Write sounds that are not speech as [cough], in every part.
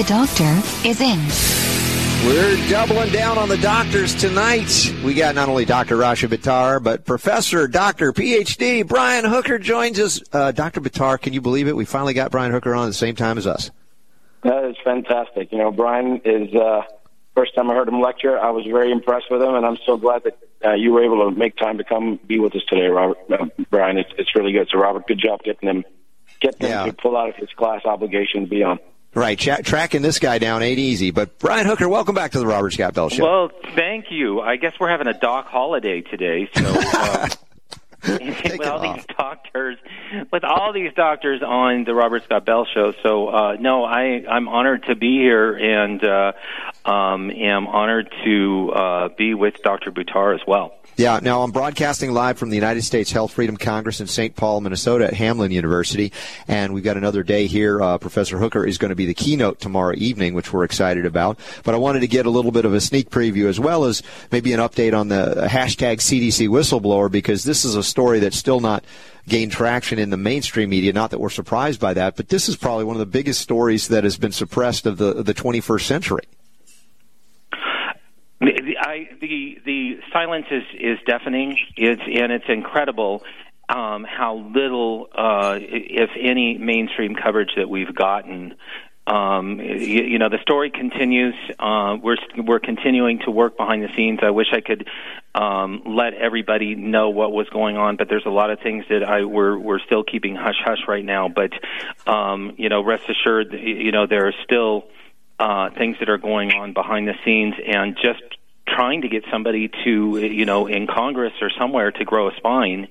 The doctor is in. We're doubling down on the doctors tonight. We got not only Dr. Rashid Buttar, but Professor, Dr. PhD Brian Hooker joins us. Uh, Dr. Bittar, can you believe it? We finally got Brian Hooker on at the same time as us. That is fantastic. You know, Brian is uh, first time I heard him lecture. I was very impressed with him, and I'm so glad that uh, you were able to make time to come be with us today, Robert. Uh, Brian, it's it's really good. So, Robert, good job getting him getting Yeah. him to pull out of his class obligation to be on. Right, tra- tracking this guy down ain't easy. But Brian Hooker, welcome back to the Robert Scott Bell Show. Well, thank you. I guess we're having a doc holiday today, so uh, [laughs] with all it these doctors, with all these doctors on the Robert Scott Bell Show. So uh, no, I I'm honored to be here and uh, um, am honored to uh, be with Dr. Buttar as well. Yeah, now I'm broadcasting live from the United States Health Freedom Congress in St. Paul, Minnesota at Hamline University. And we've got another day here. Uh, Professor Hooker is going to be the keynote tomorrow evening, which we're excited about. But I wanted to get a little bit of a sneak preview as well as maybe an update on the hashtag CDC whistleblower because this is a story that's still not gained traction in the mainstream media. Not that we're surprised by that, but this is probably one of the biggest stories that has been suppressed of the, of the 21st century. The, I, the the silence is is deafening. It's and it's incredible um, how little, uh, if any, mainstream coverage that we've gotten. Um, you, you know, the story continues. Uh, we're we're continuing to work behind the scenes. I wish I could um, let everybody know what was going on, but there's a lot of things that I we're we're still keeping hush hush right now. But um, you know, rest assured, you know, there are still uh, things that are going on behind the scenes, and just trying to get somebody to, you know, in Congress or somewhere to grow a spine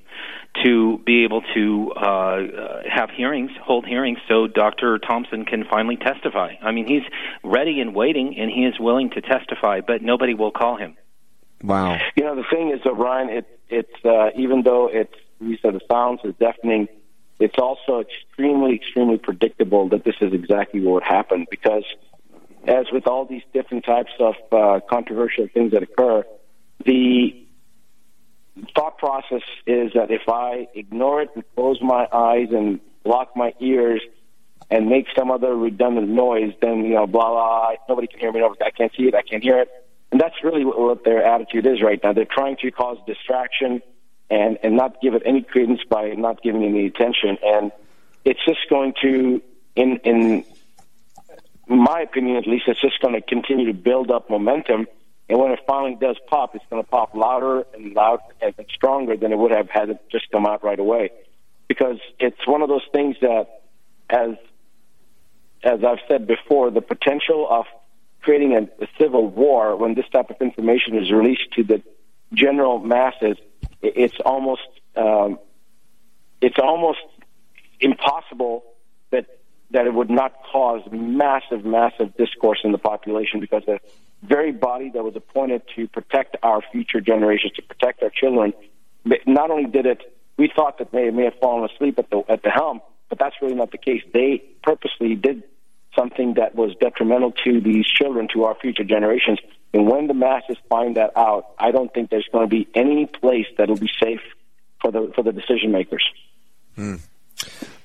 to be able to uh, uh, have hearings, hold hearings, so Dr. Thompson can finally testify. I mean, he's ready and waiting, and he is willing to testify, but nobody will call him. Wow. You know, the thing is, O'Brien, it, it's uh, even though it's you said the sounds is deafening, it's also extremely, extremely predictable that this is exactly what would happen because, as with all these different types of uh, controversial things that occur, the thought process is that if I ignore it and close my eyes and block my ears and make some other redundant noise, then you know, blah blah. Nobody can hear me. I can't see it. I can't hear it. And that's really what, what their attitude is right now. They're trying to cause distraction and and not give it any credence by not giving it any attention. And it's just going to, in in my opinion at least, it's just going to continue to build up momentum. And when it finally does pop, it's going to pop louder and louder and stronger than it would have had it just come out right away. Because it's one of those things that, as as I've said before, the potential of creating a, a civil war when this type of information is released to the general masses, i- it's almost um, it's almost impossible that it would not cause massive, massive discourse in the population because the very body that was appointed to protect our future generations, to protect our children, not only did it, we thought that they may have fallen asleep at the at the helm, but that's really not the case. They purposely did something that was detrimental to these children, to our future generations. And when the masses find that out, I don't think there's going to be any place that'll be safe for the for the decision makers. Hmm.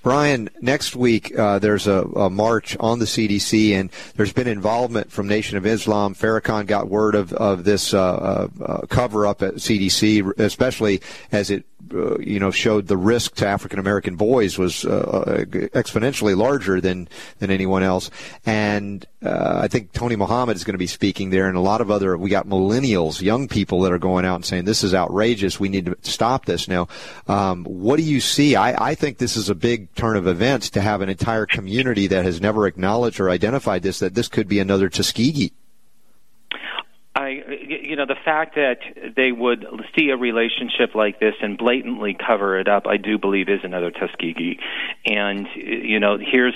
Brian, next week uh, there's a, a march on the CDC, and there's been involvement from Nation of Islam. Farrakhan got word of of this uh, uh, uh, cover up at CDC, especially as it uh, you know showed the risk to African American boys was uh, exponentially larger than than anyone else. And uh, I think Tony Muhammad is going to be speaking there, and a lot of other. We got millennials, young people that are going out and saying this is outrageous. We need to stop this now. Um, what do you see? I, I think this is a big turn of events to have an entire community that has never acknowledged or identified this. That this could be another Tuskegee. I, you know, the fact that they would see a relationship like this and blatantly cover it up, I do believe is another Tuskegee. And, you know, here's,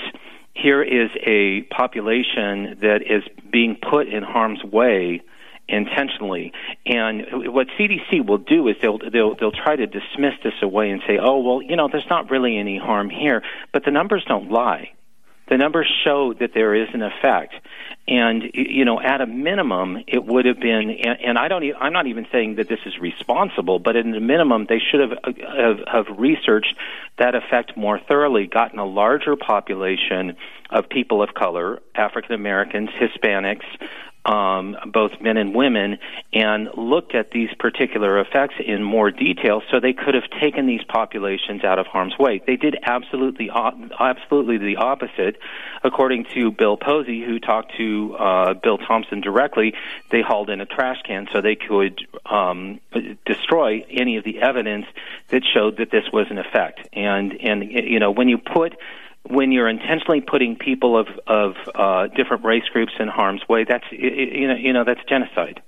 here is a population that is being put in harm's way intentionally. And what CDC will do is they'll they'll they'll try to dismiss this away and say, "Oh, well, you know, there's not really any harm here." But the numbers don't lie. The numbers show that there is an effect. And you know, at a minimum, it would have been. And, and I don't. I'm not even saying that this is responsible, but at a minimum, they should have, uh, have have researched that effect more thoroughly, gotten a larger population of people of color, African Americans, Hispanics, um, both men and women, and looked at these particular effects in more detail, so they could have taken these populations out of harm's way. They did absolutely, absolutely the opposite. According to Bill Posey, who talked to uh, Bill Thompson directly, they hauled in a trash can so they could um, destroy any of the evidence that showed that this was an effect. And and you know when you put when you're intentionally putting people of of uh, different race groups in harm's way, that's you know you know that's genocide.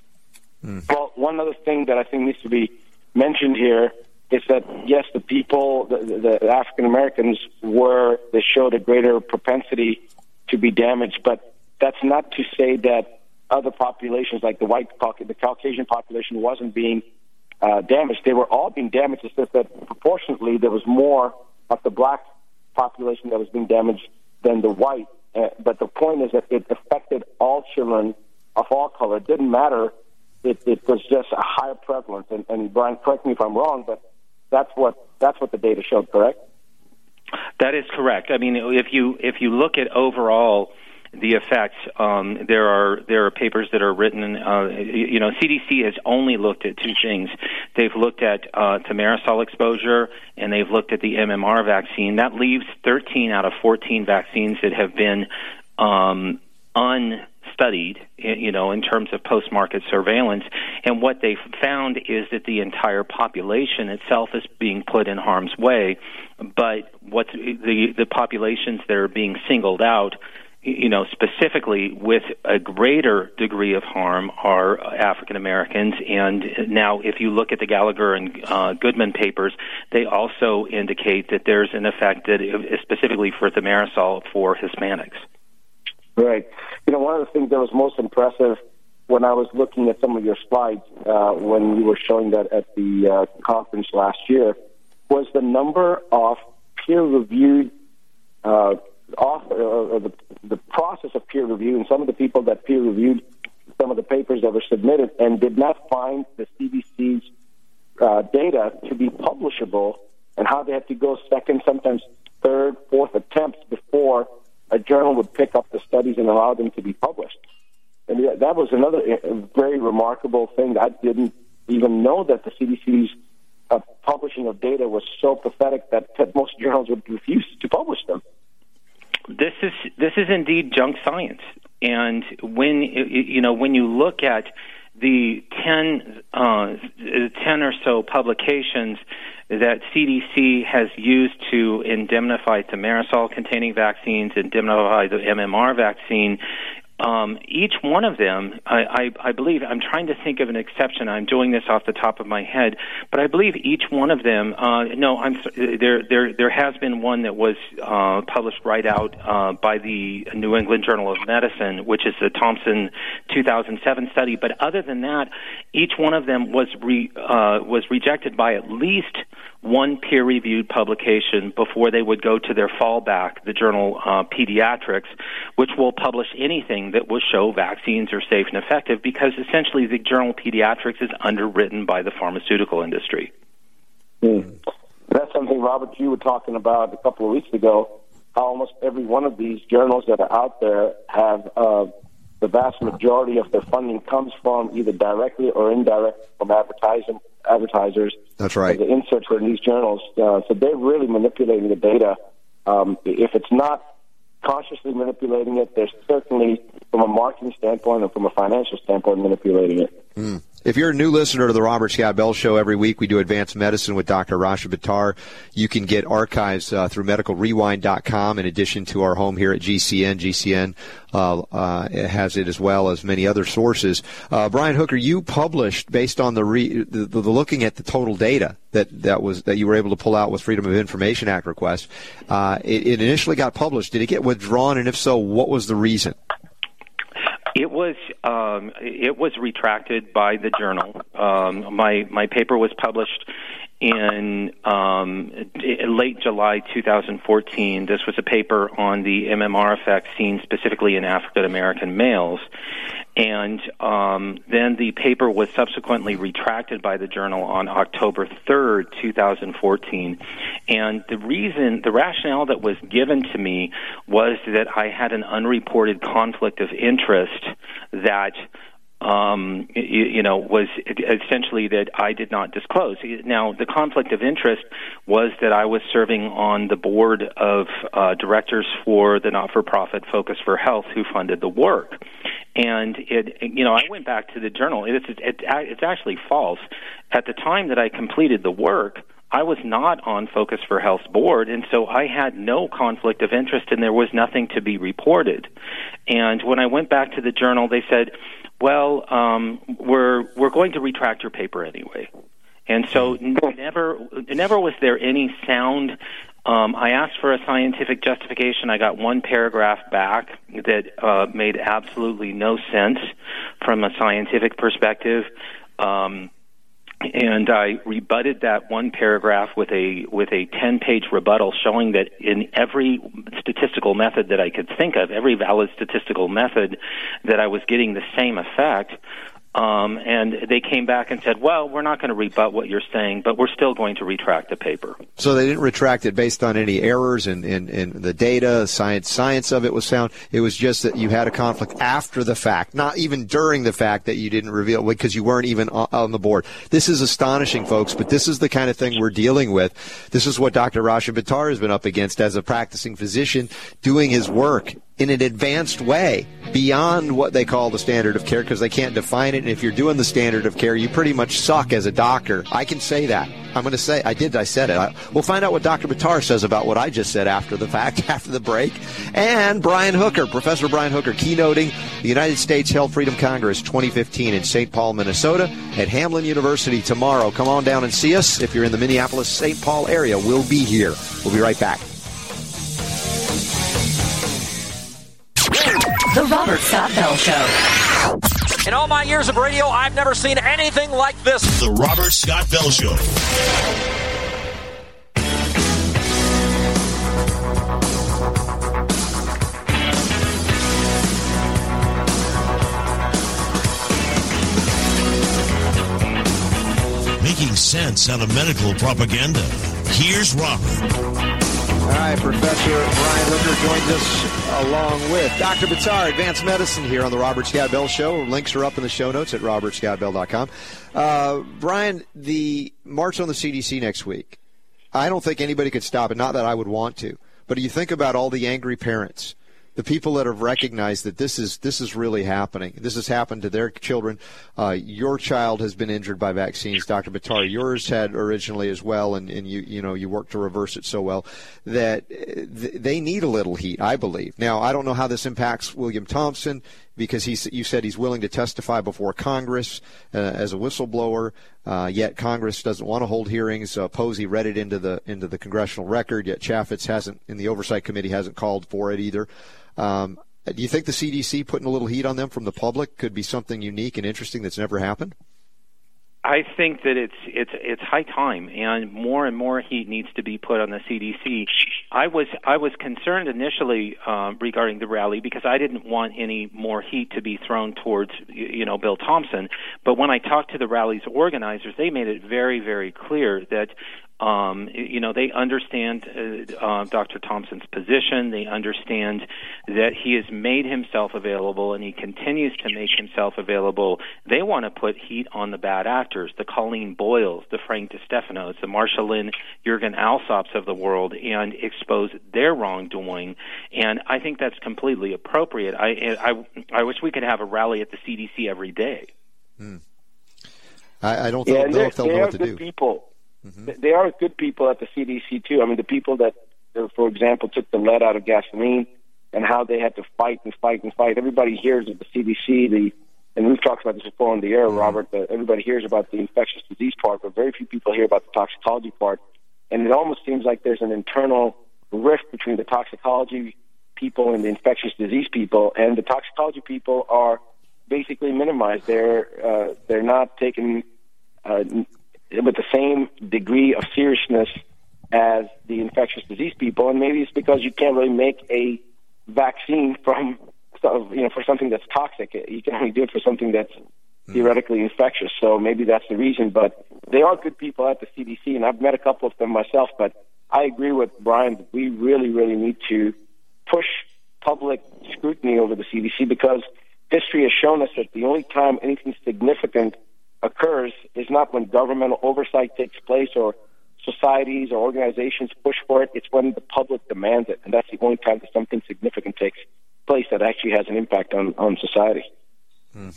Mm. Well, one other thing that I think needs to be mentioned here is that yes, the people, the, the African Americans, were they showed a greater propensity to be damaged, but that's not to say that other populations like the white the Caucasian population wasn't being uh, damaged. They were all being damaged. It's just that proportionately there was more of the black population that was being damaged than the white. Uh, but the point is that it affected all children of all color. It didn't matter. It, it was just a higher prevalence. And, and Brian, correct me if I'm wrong, but that's what that's what the data showed. Correct? That is correct. I mean, if you if you look at overall the effects. Um, there are there are papers that are written. Uh, you know, CDC has only looked at two things. They've looked at uh, thimerosal exposure and they've looked at the MMR vaccine. That leaves 13 out of 14 vaccines that have been um, unstudied, you know, in terms of post-market surveillance. And what they've found is that the entire population itself is being put in harm's way. But what's the the populations that are being singled out you know, specifically with a greater degree of harm are African Americans. And now, if you look at the Gallagher and uh, Goodman papers, they also indicate that there's an effect that is specifically for thimerosal for Hispanics. Right. You know, one of the things that was most impressive when I was looking at some of your slides uh, when you were showing that at the uh, conference last year was the number of peer-reviewed uh, author, uh, the, the process of peer review and some of the people that peer reviewed some of the papers that were submitted and did not find the CDC's uh, data to be publishable and how they had to go second, sometimes third, fourth attempts before a journal would pick up the studies and allow them to be published. And that was another uh, very remarkable thing. I didn't even know that the CDC's uh, publishing of data was so pathetic that most journals would refuse to publish them this is this is indeed junk science. And when you know when you look at the 10, uh, 10 or so publications that CDC has used to indemnify thimerosal containing vaccines, indemnify the MMR vaccine, um, each one of them, I, I, I believe, I'm trying to think of an exception. I'm doing this off the top of my head, but I believe each one of them. Uh, no, I'm there. There, there has been one that was uh, published right out uh, by the New England Journal of Medicine, which is the Thompson 2007 study. But other than that, each one of them was re, uh, was rejected by at least one peer-reviewed publication before they would go to their fallback, the journal uh, Pediatrics, which will publish anything that will show vaccines are safe and effective because essentially the journal Pediatrics is underwritten by the pharmaceutical industry. Mm. That's something, Robert, you were talking about a couple of weeks ago. How almost every one of these journals that are out there have uh, the vast majority of their funding comes from either directly or indirectly from advertising advertisers. That's right. The inserts are in these journals, uh, so they're really manipulating the data. Um, if it's not consciously manipulating it, they're certainly, from a marketing standpoint and from a financial standpoint, manipulating it. Mm. If you're a new listener to the Robert Scott Bell Show, every week we do advanced medicine with Dr. Rashid Buttar. You can get archives uh, through medicalrewind.com in addition to our home here at GCN. GCN uh, uh, has it as well as many other sources. Uh, Brian Hooker, you published based on the, re- the, the, looking at the total data that, that was that you were able to pull out with Freedom of Information Act requests. Uh, it, it initially got published. Did it get withdrawn? And if so, what was the reason? It was um, it was retracted by the journal. Um, my my paper was published in um, late July 2014. This was a paper on the MMR effect seen specifically in African American males. And um, then the paper was subsequently retracted by the journal on October 3rd, 2014. And the reason, the rationale that was given to me was that I had an unreported conflict of interest that um, you, you, know, was essentially that I did not disclose. Now, the conflict of interest was that I was serving on the board of uh, directors for the not-for-profit Focus for Health, who funded the work. And it, you know, I went back to the journal. It's it, it's actually false. At the time that I completed the work, I was not on Focus for Health's board, and so I had no conflict of interest, and there was nothing to be reported. And when I went back to the journal, they said, "Well, um, we're we're going to retract your paper anyway." And so never never was there any sound. Um, I asked for a scientific justification. I got one paragraph back that uh, made absolutely no sense from a scientific perspective. Um, and I rebutted that one paragraph with a with a 10 page rebuttal showing that in every statistical method that I could think of, every valid statistical method, that I was getting the same effect. Um, and they came back and said, "Well, we're not going to rebut what you're saying, but we're still going to retract the paper." So they didn't retract it based on any errors in, in, in the data, science science of it was found. It was just that you had a conflict after the fact, not even during the fact that you didn't reveal because you weren't even on the board. This is astonishing, folks, but this is the kind of thing we're dealing with. This is what Dr. Rashid Buttar has been up against as a practicing physician doing his work in an advanced way beyond what they call the standard of care because they can't define it. And if you're doing the standard of care, you pretty much suck as a doctor. I can say that. I'm going to say, I did, I said it. I, we'll find out what Dr. Buttar says about what I just said after the fact, [laughs] after the break. And Brian Hooker, Professor Brian Hooker, keynoting the United States Health Freedom Congress 2015 in St. Paul, Minnesota at Hamline University tomorrow. Come on down and see us. If you're in the Minneapolis, St. Paul area, we'll be here. We'll be right back. The Robert Scott Bell Show. In all my years of radio, I've never seen anything like this. The Robert Scott Bell Show. Making sense out of medical propaganda. Here's Robert. All right, Professor Brian Hooker joins us along with Dr. Buttar, Advanced Medicine, here on the Robert Scott Bell Show. Links are up in the show notes at robertscottbell.com. Uh, Brian, the march on the CDC next week, I don't think anybody could stop it. Not that I would want to, but you think about all the angry parents the people that have recognized that this is this is really happening. This has happened to their children. Uh, your child has been injured by vaccines, Dr. Buttar. Yours had originally as well, and, and you you know you worked to reverse it so well that th- they need a little heat. I believe. Now I don't know how this impacts William Thompson because he you said he's willing to testify before Congress uh, as a whistleblower. Uh, yet Congress doesn't want to hold hearings. Uh, Posey read it into the into the congressional record. Yet Chaffetz hasn't in the oversight committee hasn't called for it either. Um, do you think the CDC putting a little heat on them from the public could be something unique and interesting that's never happened? I think that it's it's it's high time, and more and more heat needs to be put on the CDC. I was I was concerned initially uh, regarding the rally because I didn't want any more heat to be thrown towards you know Bill Thompson. But when I talked to the rally's organizers, they made it very very clear that um, you know, they understand uh, uh, Dr. Thompson's position. They understand that he has made himself available and he continues to make himself available. They want to put heat on the bad actors, the Coleen Boyles, the Frank DeStefano's, the Marsha Lynn, Jurgen Alsops of the world, and expose their wrongdoing. And I think that's completely appropriate. I, I, I wish we could have a rally at the CDC every day. Hmm. I, I don't yeah, know and they're- if they'll know what to good do. people. Th- They are good people at the CDC too. I mean, the people that, for example, took the lead out of gasoline and how they had to fight and fight and fight. Everybody hears of the CDC, the and we've talked about this before on the air, Robert. But everybody hears about the infectious disease part, but very few people hear about the toxicology part. And it almost seems like there's an internal rift between the toxicology people and the infectious disease people, and the toxicology people are basically minimized. They're uh, they're not taken uh, with the same degree of seriousness as the infectious disease people, and maybe it's because you can't really make a vaccine from you know for something that's toxic. You can only do it for something that's hmm. theoretically infectious. So maybe that's the reason. But they are good people at the CDC, and I've met a couple of them myself. But I agree with Brian. We really, really need to push public scrutiny over the CDC because history has shown us that the only time anything significant occurs is not when governmental oversight takes place or societies or organizations push for it. It's when the public demands it, and that's the only time that something significant takes place that actually has an impact on, on society. I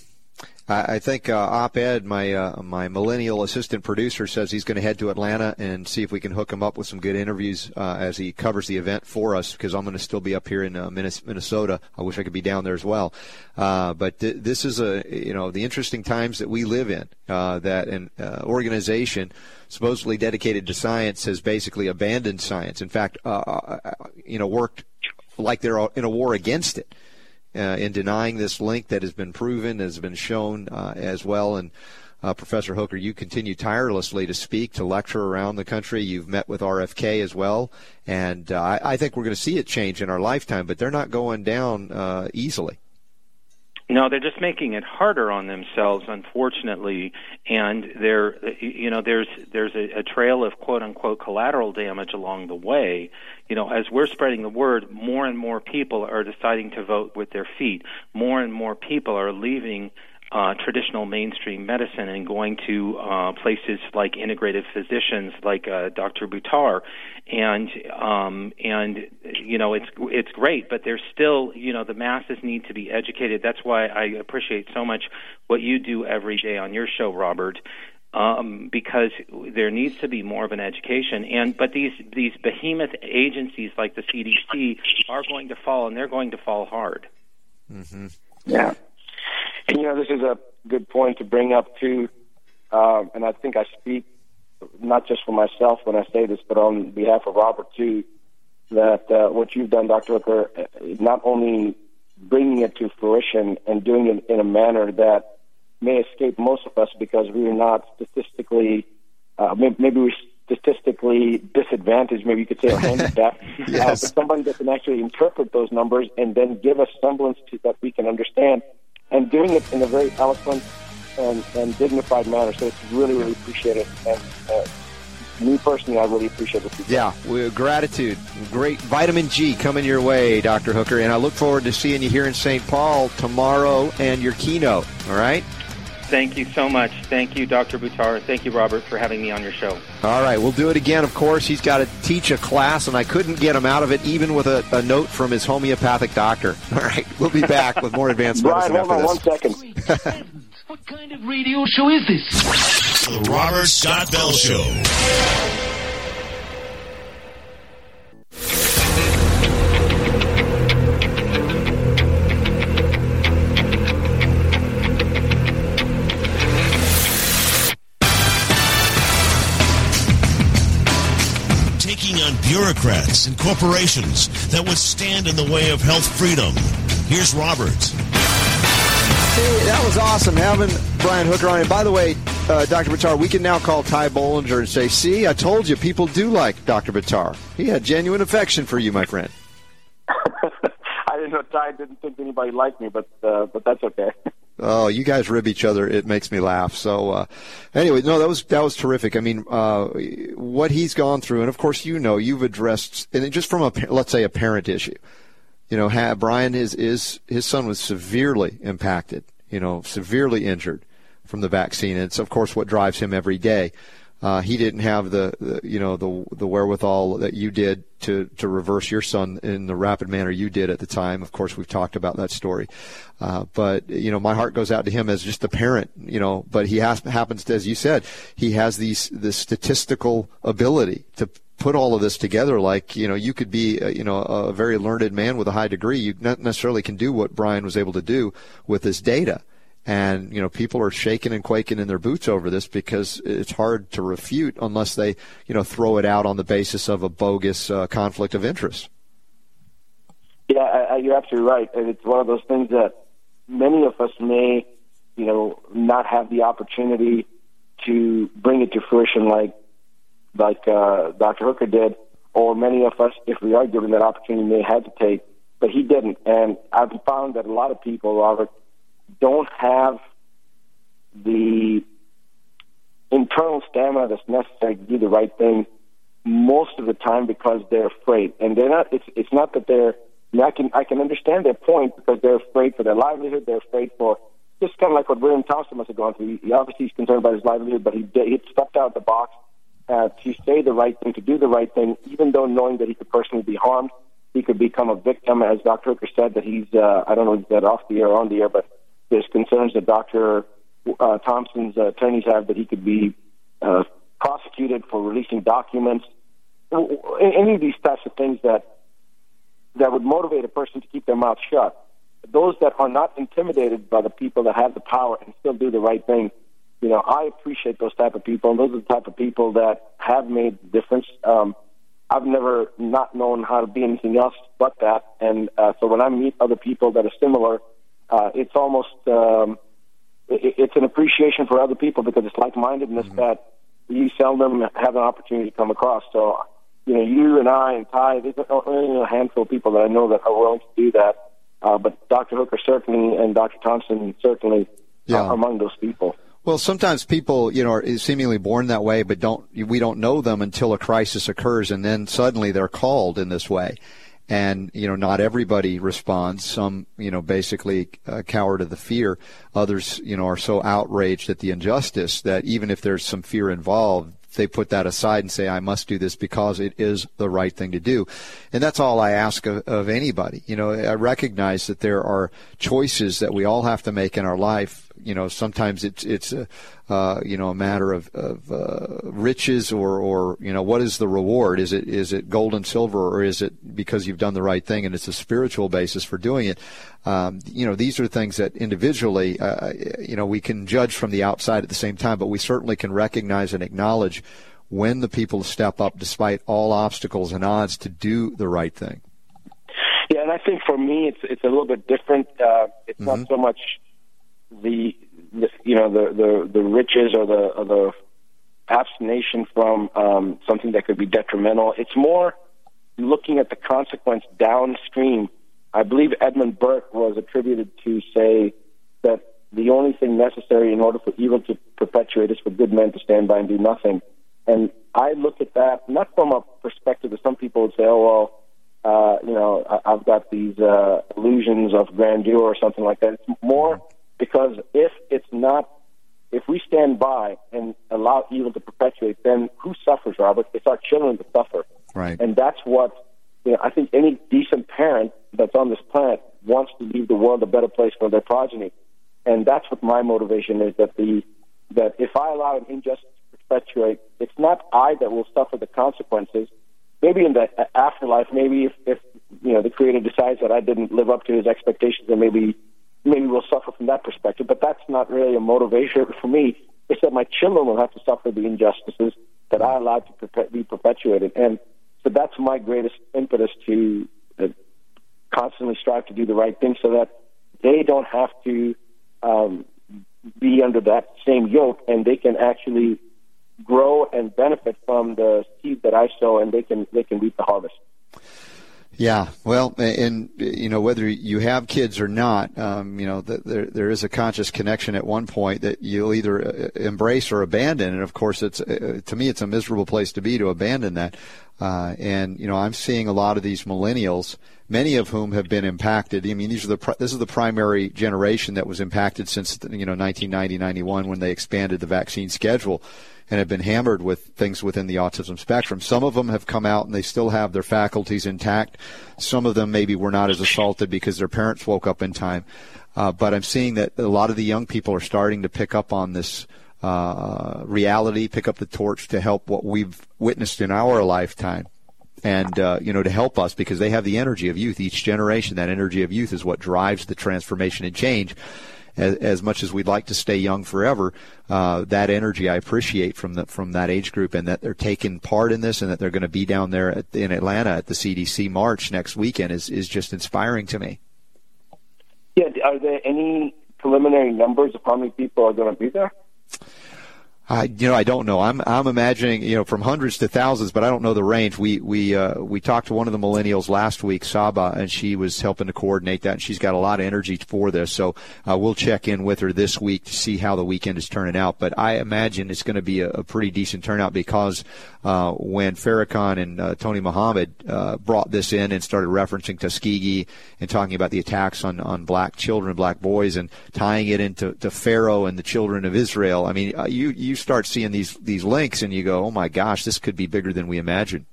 I think uh, op-ed, my uh, my millennial assistant producer, says he's going to head to Atlanta and see if we can hook him up with some good interviews uh, as he covers the event for us. Because I'm going to still be up here in uh, Minnesota. I wish I could be down there as well. Uh, but th- this is a you know the interesting times that we live in. Uh, that an organization supposedly dedicated to science has basically abandoned science. In fact, you know, worked like they're in a war against it uh, in denying this link that has been proven, has been shown uh, as well. And uh, Professor Hooker, you continue tirelessly to speak, to lecture around the country. You've met with RFK as well, and uh, I, I think we're going to see it change in our lifetime. But they're not going down uh, easily. No, they're just making it harder on themselves, unfortunately, and there, you know, there's there's a, a trail of quote unquote collateral damage along the way. You know, as we're spreading the word, more and more people are deciding to vote with their feet. More and more people are leaving uh, traditional mainstream medicine and going to uh, places like integrative physicians, like uh, Dr. Buttar, and um, and you know it's it's great, but there's still you know the masses need to be educated. That's why I appreciate so much what you do every day on your show, Robert. Um, because there needs to be more of an education, and but these these behemoth agencies like the CDC are going to fall, and they're going to fall hard. Mm-hmm. Yeah. And you know, this is a good point to bring up too. Um, and I think I speak not just for myself when I say this, but on behalf of Robert too. That uh, what you've done, Dr. Hooker, uh, not only bringing it to fruition and doing it in a manner that may escape most of us because we are not statistically, uh, maybe, maybe we're statistically disadvantaged, maybe you could say, or handicapped. [laughs] Yes. uh, but somebody that can actually interpret those numbers and then give us semblance to that we can understand, and doing it in a very eloquent and, and dignified manner. So it's really, really appreciated. And uh, me personally, I really appreciate you. Yeah, we, gratitude. Great vitamin G coming your way, Dr. Hooker. And I look forward to seeing you here in St. Paul tomorrow and your keynote. All right? Thank you so much. Thank you, Dr. Buttar. Thank you, Robert, for having me on your show. All right, we'll do it again, of course. He's got to teach a class, and I couldn't get him out of it even with a, a note from his homeopathic doctor. [laughs] All right, we'll be back with more advanced Brian, medicine hold on this. second. What kind of radio show is this? The Robert Scott Bell Show. Bureaucrats and corporations that would stand in the way of health freedom. Here's Robert. Hey, that was awesome having Brian Hooker on. And by the way, uh, Dr. Buttar, we can now call Ty Bollinger and say, see, I told you, people do like Dr. Buttar. He had genuine affection for you, my friend. [laughs] I didn't know Ty didn't think anybody liked me, but uh, but that's okay. [laughs] Oh, you guys rib each other. It makes me laugh. So, uh, anyway, no, that was that was terrific. I mean, uh, what he's gone through, and of course, you know, you've addressed, and just from a let's say a parent issue. You know, Brian is is his son was severely impacted. You know, severely injured from the vaccine. And it's of course what drives him every day. Uh, he didn't have the, the, you know the the wherewithal that you did to to reverse your son in the rapid manner you did at the time. Of course, we've talked about that story, uh, but you know my heart goes out to him as just a parent. You know, but he has happens to, as you said, he has these this statistical ability to put all of this together like you know you could be uh, you know a very learned man with a high degree you not necessarily can do what Brian was able to do with this data and, you know, people are shaking and quaking in their boots over this because it's hard to refute unless they, you know, throw it out on the basis of a bogus uh, conflict of interest. Yeah, I, I, you're absolutely right. And it's one of those things that many of us may, you know, not have the opportunity to bring it to fruition like, like uh, Dr. Hooker did, or many of us, if we are given that opportunity, may hesitate. But he didn't. And I've found that a lot of people, Robert, don't have the internal stamina that's necessary to do the right thing most of the time because they're afraid. And they're not it's it's not that they're I can I can understand their point because they're afraid for their livelihood, they're afraid for just kind of like what William Thompson must have gone through. He, obviously he's concerned about his livelihood, but he he stepped out of the box uh, to say the right thing, to do the right thing, even though knowing that he could personally be harmed, he could become a victim, as Dr. Hooker said that he's uh, I don't know if that off the air or on the air, but there's concerns that Dr. Uh, Thompson's uh, attorneys have that he could be uh, prosecuted for releasing documents. Any of these types of things that that would motivate a person to keep their mouth shut. Those that are not intimidated by the people that have the power and still do the right thing, you know, I appreciate those type of people, and those are the type of people that have made the difference. Um, I've never not known how to be anything else but that, and uh, so when I meet other people that are similar, uh, it's almost um, it, it's an appreciation for other people because it's like-mindedness mm-hmm. that you seldom have an opportunity to come across. So, you know, you and I and Ty, there's only a handful of people that I know that are willing to do that. Uh, but Dr. Hooker certainly and Dr. Thompson certainly yeah. are among those people. Well, sometimes people, you know, are seemingly born that way, but don't we don't know them until a crisis occurs, and then suddenly they're called in this way and you know not everybody responds some you know basically uh, cower to the fear others you know are so outraged at the injustice that even if there's some fear involved they put that aside and say, I must do this because it is the right thing to do. And that's all I ask of, of, anybody. You know, I recognize that there are choices that we all have to make in our life you know sometimes it's it's a uh, you know a matter of, of uh, riches or or you know what is the reward is it is it gold and silver or is it because you've done the right thing and it's a spiritual basis for doing it um, you know these are things that individually uh, you know we can judge from the outside at the same time but we certainly can recognize and acknowledge when the people step up despite all obstacles and odds to do the right thing yeah, and I think for me, it's it's a little bit different. Uh, it's mm-hmm. not so much the, the you know the, the the riches or the or the abstination from um, something that could be detrimental. It's more looking at the consequence downstream. I believe Edmund Burke was attributed to say that the only thing necessary in order for evil to perpetuate is for good men to stand by and do nothing. And I look at that not from a perspective that some people would say, oh, well, uh, you know, I've got these uh, illusions of grandeur or something like that. It's more because if it's not, if we stand by and allow evil to perpetuate, then who suffers, Robert? It's our children that suffer. Right. And that's what, you know, I think any decent parent that's on this planet wants to leave the world a better place for their progeny. And that's what my motivation is that the, that if I allow an injustice to perpetuate, it's not I that will suffer the consequences. Maybe in the afterlife, maybe if, if you know the creator decides that I didn't live up to his expectations, and maybe maybe we'll suffer from that perspective. But that's not really a motivation for me. It's that my children will have to suffer the injustices that I allowed to be perpetuated. And so that's my greatest impetus to uh, constantly strive to do the right thing so that they don't have to um, be under that same yoke and they can actually grow and benefit from the seed that I sow and they can they can reap the harvest. Yeah, well, and you know whether you have kids or not, um, you know there there is a conscious connection at one point that you'll either uh, embrace or abandon, and of course it's uh, to me it's a miserable place to be to abandon that. Uh, and you know, I'm seeing a lot of these millennials, many of whom have been impacted. I mean, these are the this is the primary generation that was impacted since you know 1990, 91 when they expanded the vaccine schedule and have been hammered with things within the autism spectrum. Some of them have come out and they still have their faculties intact. Some of them maybe were not as assaulted because their parents woke up in time. Uh, but I'm seeing that a lot of the young people are starting to pick up on this uh, reality, pick up the torch to help what we've witnessed in our lifetime. And, uh, you know, to help us because they have the energy of youth. Each generation, that energy of youth is what drives the transformation and change as, as much as we'd like to stay young forever, uh, that energy I appreciate from the, from that age group, and that they're taking part in this, and that they're going to be down there at, in Atlanta at the CDC March next weekend is is just inspiring to me. Yeah, are there any preliminary numbers of how many people are going to be there? I, you know, I don't know. I'm, I'm imagining, you know, from hundreds to thousands, but I don't know the range. We, we, uh, we talked to one of the millennials last week, Saba, and she was helping to coordinate that, and she's got a lot of energy for this. So uh, we'll check in with her this week to see how the weekend is turning out. But I imagine it's going to be a, a pretty decent turnout because uh, when Farrakhan and uh, Tony Muhammad uh, brought this in and started referencing Tuskegee and talking about the attacks on, on black children, black boys, and tying it into to Pharaoh and the children of Israel, I mean, uh, you you start seeing these these links and you go, oh my gosh, this could be bigger than we imagined.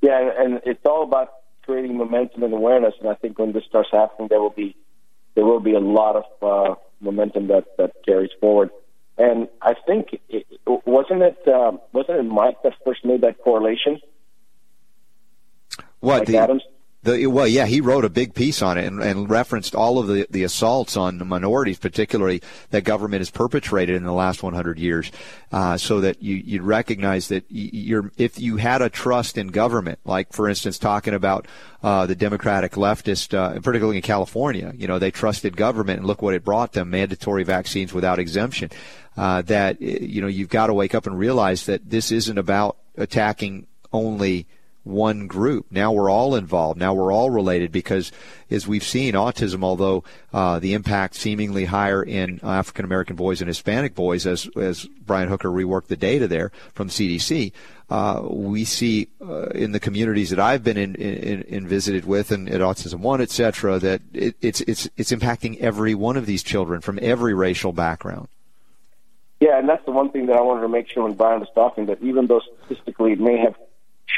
Yeah, and it's all about creating momentum and awareness. And I think when this starts happening, there will be there will be a lot of uh, momentum that that carries forward. And I think it, wasn't it um, wasn't it Mike that first made that correlation? What Mike the, Adams? The, well, yeah, he wrote a big piece on it and, and referenced all of the, the assaults on minorities, particularly that government has perpetrated in the last 100 years, uh, so that you you recognize that you're if you had a trust in government, like for instance talking about uh, the Democratic leftist, uh, particularly in California, you know they trusted government and look what it brought them: mandatory vaccines without exemption. Uh, that you know you've got to wake up and realize that this isn't about attacking only one group. Now we're all involved. Now we're all related because, as we've seen, autism, although uh, the impact seemingly higher in African American boys and Hispanic boys, as as Brian Hooker reworked the data there from CDC, uh, we see uh, in the communities that I've been in, in, in visited with and at Autism One, et cetera, that it, it's it's it's impacting every one of these children from every racial background. Yeah, and that's the one thing that I wanted to make sure when Brian was talking that even though statistically it may have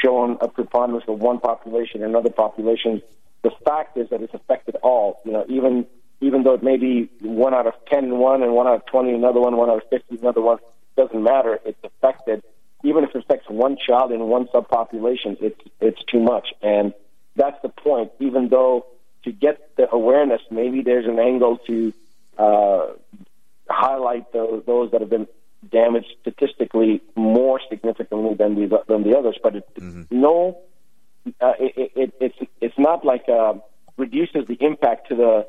shown a preponderance of one population and another population, the fact is that it's affected all. You know, even even though it may be one out of ten in one and one out of twenty another one, one out of fifty another one, doesn't matter. It's affected. Even if it affects one child in one subpopulation, it's it's too much. And that's the point. Even though to get the awareness, maybe there's an angle to uh, highlight those, those that have been damaged statistically more significantly than the than the others. But it, mm-hmm. no, uh, it, it, it's it's not like uh, reduces the impact to the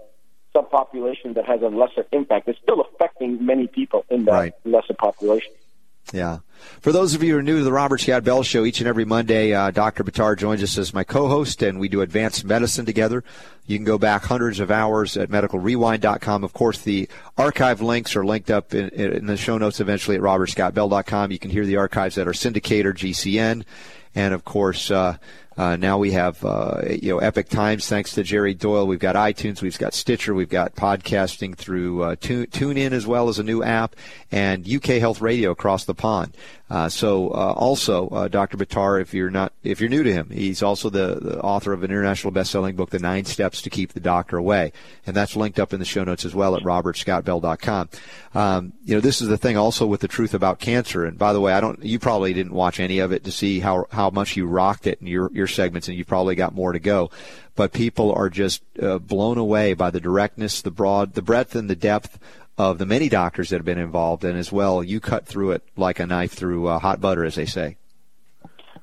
subpopulation that has a lesser impact. It's still affecting many people in that right. lesser population. Yeah. For those of you who are new to the Robert Scott Bell Show, each and every Monday, uh, Dr. Buttar joins us as my co-host, and we do advanced medicine together. You can go back hundreds of hours at medicalrewind.com. Of course, the archive links are linked up in, in the show notes eventually at robertscottbell.com. You can hear the archives at our syndicator, GCN, and of course, uh, uh, now we have uh, you know Epic Times thanks to Jerry Doyle. We've got iTunes, we've got Stitcher, we've got podcasting through uh, Tune, TuneIn as well as a new app, and UK Health Radio across the pond. Uh, so uh, also uh, Dr. Buttar, if you're not if you're new to him, he's also the, the author of an international best-selling book, The Nine Steps to Keep the Doctor Away, and that's linked up in the show notes as well at robertscottbell.com. Um, you know, this is the thing also with the truth about cancer. And by the way, I don't you probably didn't watch any of it to see how how much you rocked it in your your segments, and you probably got more to go. But people are just uh, blown away by the directness, the broad, the breadth, and the depth of the many doctors that have been involved, and as well, you cut through it like a knife through uh, hot butter, as they say.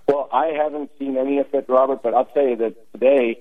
Well, I haven't seen any of it, Robert, but I'll tell you that today,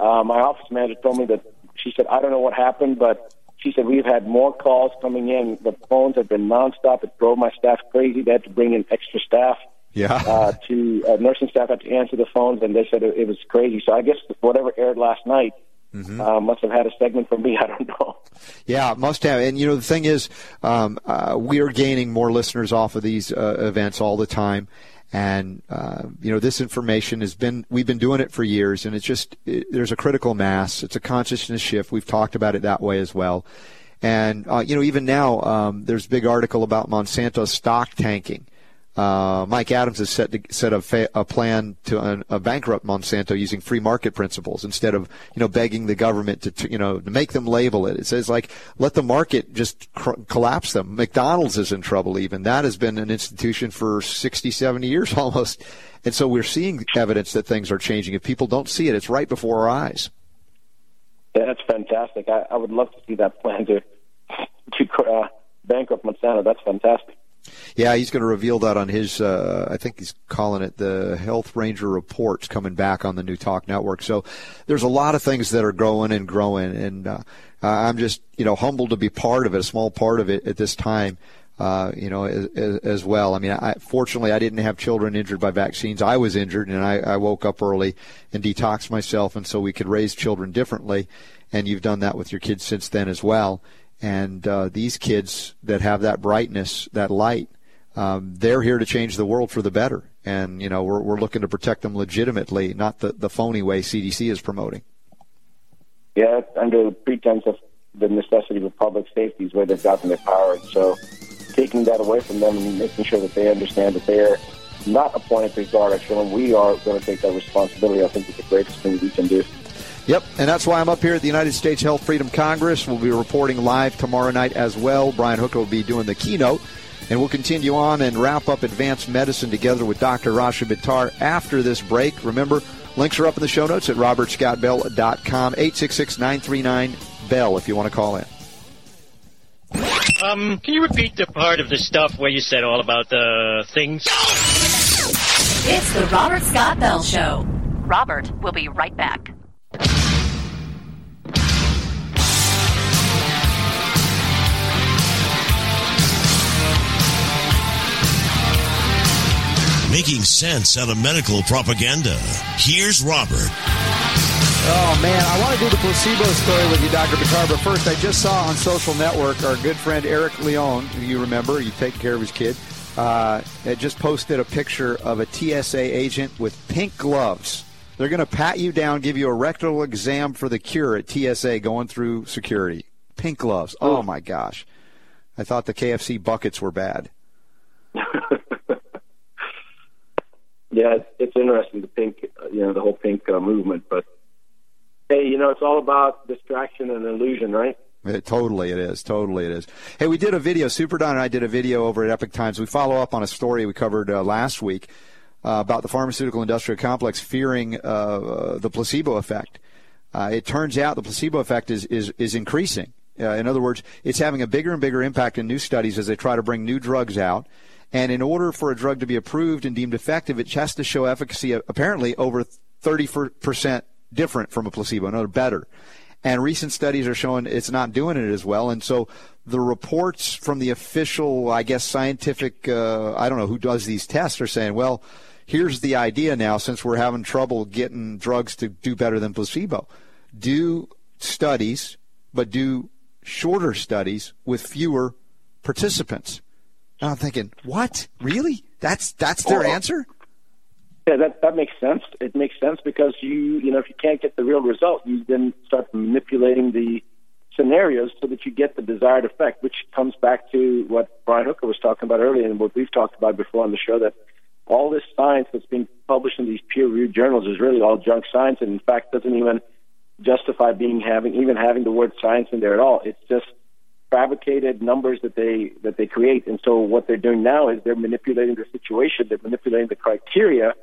uh, my office manager told me that she said, I don't know what happened, but she said we've had more calls coming in. The phones have been nonstop. It drove my staff crazy. They had to bring in extra staff. Yeah. Uh, to uh, nursing staff had to answer the phones, and they said it, it was crazy. So I guess whatever aired last night Mm-hmm. Uh, must have had a segment for me. [laughs] I don't know. Yeah, must have. And you know, the thing is, um, uh, we are gaining more listeners off of these uh, events all the time. And uh, you know, this information has been we've been doing it for years, and it's just it, there's a critical mass. It's a consciousness shift. We've talked about it that way as well. And uh, you know, even now, um, there's a big article about Monsanto stock tanking. Uh, Mike Adams has set to, set a, fa- a plan to uh, a bankrupt Monsanto using free market principles instead of you know begging the government to, to you know to make them label it. It says like let the market just cr- collapse them. McDonald's is in trouble. Even that has been an institution for 60, 70 years [laughs] almost, and so we're seeing evidence that things are changing. If people don't see it, it's right before our eyes. Yeah, that's fantastic. I, I would love to see that plan to to uh, bankrupt Monsanto. That's fantastic. Yeah, he's going to reveal that on his. Uh, I think he's calling it the Health Ranger Reports coming back on the New Talk Network. So there's a lot of things that are growing and growing, and uh, I'm just you know humbled to be part of it, a small part of it at this time. Uh, you know, as, as, well. I mean, I, fortunately, I didn't have children injured by vaccines. I was injured, and I, I woke up early and detoxed myself, and so we could raise children differently. And you've done that with your kids since then as well. And uh, these kids that have that brightness, that light, um, they're here to change the world for the better. And, you know, we're, we're looking to protect them legitimately, not the, the phony way CDC is promoting. Yeah, under the pretense of the necessity of public safety is where they've gotten their power. So taking that away from them and making sure that they understand that they're not appointed to guard our children, we are going to take that responsibility. I think it's the greatest thing we can do. Yep, and that's why I'm up here at the United States Health Freedom Congress. We'll be reporting live tomorrow night as well. Brian Hooker will be doing the keynote. And we'll continue on and wrap up advanced medicine together with Dr. Rashid Buttar after this break. Remember, links are up in the show notes at robertscottbell.com, 866-939-BELL if you want to call in. Um, can you repeat the part of the stuff where you said all about the things? It's the Robert Scott Bell Show. Robert will be right back. Making sense out of medical propaganda. Here's Robert. Oh man, I want to do the placebo story with you, Dr. Buttar, but first I just saw on social network our good friend Eric Leon, who you remember, you take care of his kid, uh, just posted a picture of a TSA agent with pink gloves. They're going to pat you down, give you a rectal exam for the cure at TSA going through security. Pink gloves. Oh my gosh. I thought the KFC buckets were bad. [laughs] yeah, it's interesting the pink, you know, the whole pink uh, movement. But hey, you know, it's all about distraction and illusion, right? It, totally, it is. Totally, it is. Hey, we did a video. Super Don and I did a video over at Epoch Times. We follow up on a story we covered uh, last week uh, about the pharmaceutical industrial complex fearing uh, the placebo effect. Uh, it turns out the placebo effect is is, is increasing. Uh, in other words, it's having a bigger and bigger impact in new studies as they try to bring new drugs out. And in order for a drug to be approved and deemed effective, it has to show efficacy apparently over 30% different from a placebo, no better. And recent studies are showing it's not doing it as well. And so the reports from the official, I guess, scientific, uh, I don't know who does these tests, are saying, well, here's the idea now since we're having trouble getting drugs to do better than placebo. Do studies, but do shorter studies with fewer participants. And I'm thinking, what? Really? That's that's their oh, oh. answer? Yeah, that that makes sense. It makes sense because you you know if you can't get the real result, you then start manipulating the scenarios so that you get the desired effect, which comes back to what Brian Hooker was talking about earlier and what we've talked about before on the show that all this science that's being published in these peer-reviewed journals is really all junk science, and in fact doesn't even justify being having even having the word science in there at all. It's just fabricated numbers that they that they create. And so what they're doing now is they're manipulating the situation. They're manipulating the criteria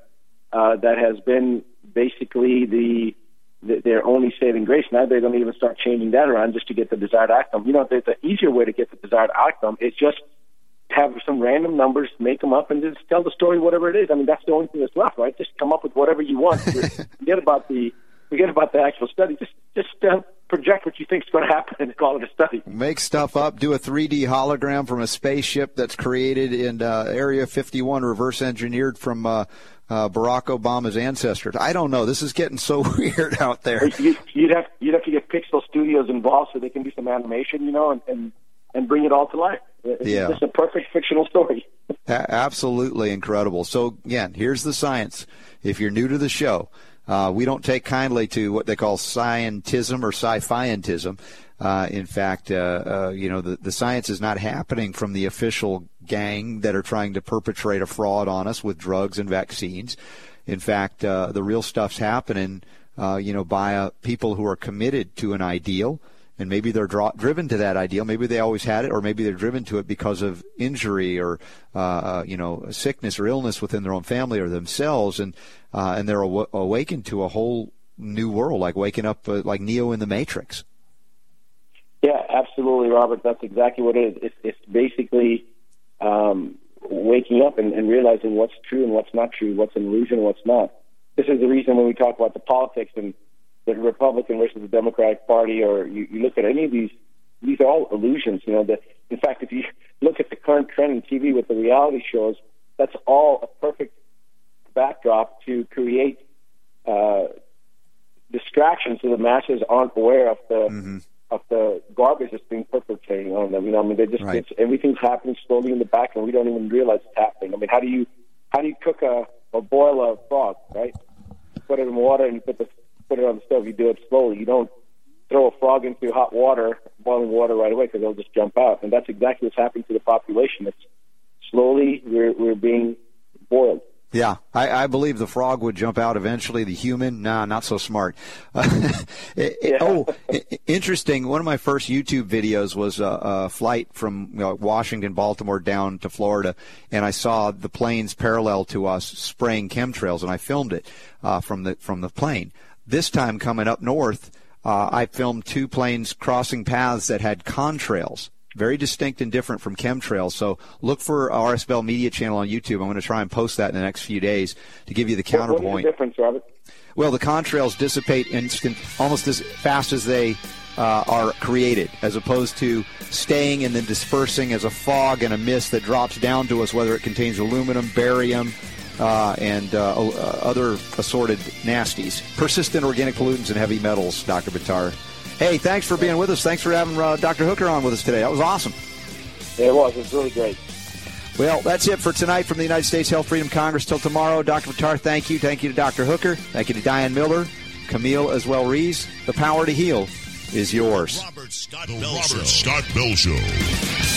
uh, that has been basically the, the their only saving grace. Now they're going to even start changing that around just to get the desired outcome. You know, the, the easier way to get the desired outcome is just have some random numbers, make them up, and just tell the story, whatever it is. I mean, that's the only thing that's left, right? Just come up with whatever you want. [laughs] forget about the forget about the actual study. Just just uh, project what you think is going to happen and call it a study. Make stuff up, do a 3D hologram from a spaceship that's created in uh, Area 51, reverse engineered from uh, uh, Barack Obama's ancestors. I don't know. This is getting so [laughs] weird out there. You, would have you'd have to get Pixar Studios involved so they can do some animation, you know, and and, and bring it all to life. It's Yeah. just a perfect fictional story. Absolutely incredible. So again, here's the science. If you're new to the show, uh, we don't take kindly to what they call scientism or sci-fiantism. Uh, in fact, uh, uh, you know, the, the science is not happening from the official gang that are trying to perpetrate a fraud on us with drugs and vaccines. In fact, uh, the real stuff's happening, uh, you know, by people who are committed to an ideal and maybe they're driven to that ideal. Maybe they always had it, or maybe they're driven to it because of injury or uh, uh, you know sickness or illness within their own family or themselves, and uh, and they're aw- awakened to a whole new world, like waking up uh, like Neo in the Matrix. Yeah, absolutely, Robert. That's exactly what it is. It's, it's basically um, waking up and, and realizing what's true and what's not true, what's an illusion and what's not. This is the reason when we talk about the politics and the Republican versus the Democratic Party, or you, you look at any of these, these are all illusions. You know, that in fact, if you look at the current trend in TV with the reality shows, that's all a perfect backdrop to create uh, distractions so the masses aren't aware of the of the garbage that's being perpetrating on them. You know, I mean, they just Right. it's, everything's happening slowly in the back, and we don't even realize it's happening. I mean, how do you how do you cook a or boil a frog? Right? You put it in water and you put the put it on the stove. You do it slowly. You don't throw a frog into hot water, boiling water right away because they'll just jump out. And that's exactly what's happening to the population. It's slowly we're we're being boiled. Yeah, I, I believe the frog would jump out eventually. The human, nah, not so smart. [laughs] It- it- Oh, i- i- interesting. One of my first YouTube videos was a, a flight from you know, Washington, Baltimore down to Florida, and I saw the planes parallel to us spraying chemtrails, and I filmed it uh, from the from the plane. This time coming up north, uh, I filmed two planes crossing paths that had contrails very distinct and different from chemtrails. So look for RSBL Media Channel on YouTube. I'm going to try and post that in the next few days to give you the What, what counterpoint. the difference, Robert? Well, the contrails dissipate instant, almost as fast as they uh, are created, as opposed to staying and then dispersing as a fog and a mist that drops down to us, whether it contains aluminum, barium, uh, and uh, uh, other assorted nasties. Persistent organic pollutants and heavy metals, Dr. Buttar. Hey, thanks for being with us. Thanks for having uh, Dr. Hooker on with us today. That was awesome. Yeah, it was. It was really great. Well, that's it for tonight from the United States Health Freedom Congress. Till tomorrow, Dr. Buttar, thank you. Thank you to Dr. Hooker. Thank you to Diane Miller, Camille as well Rees. The power to heal is yours. The Robert Scott Bell Show.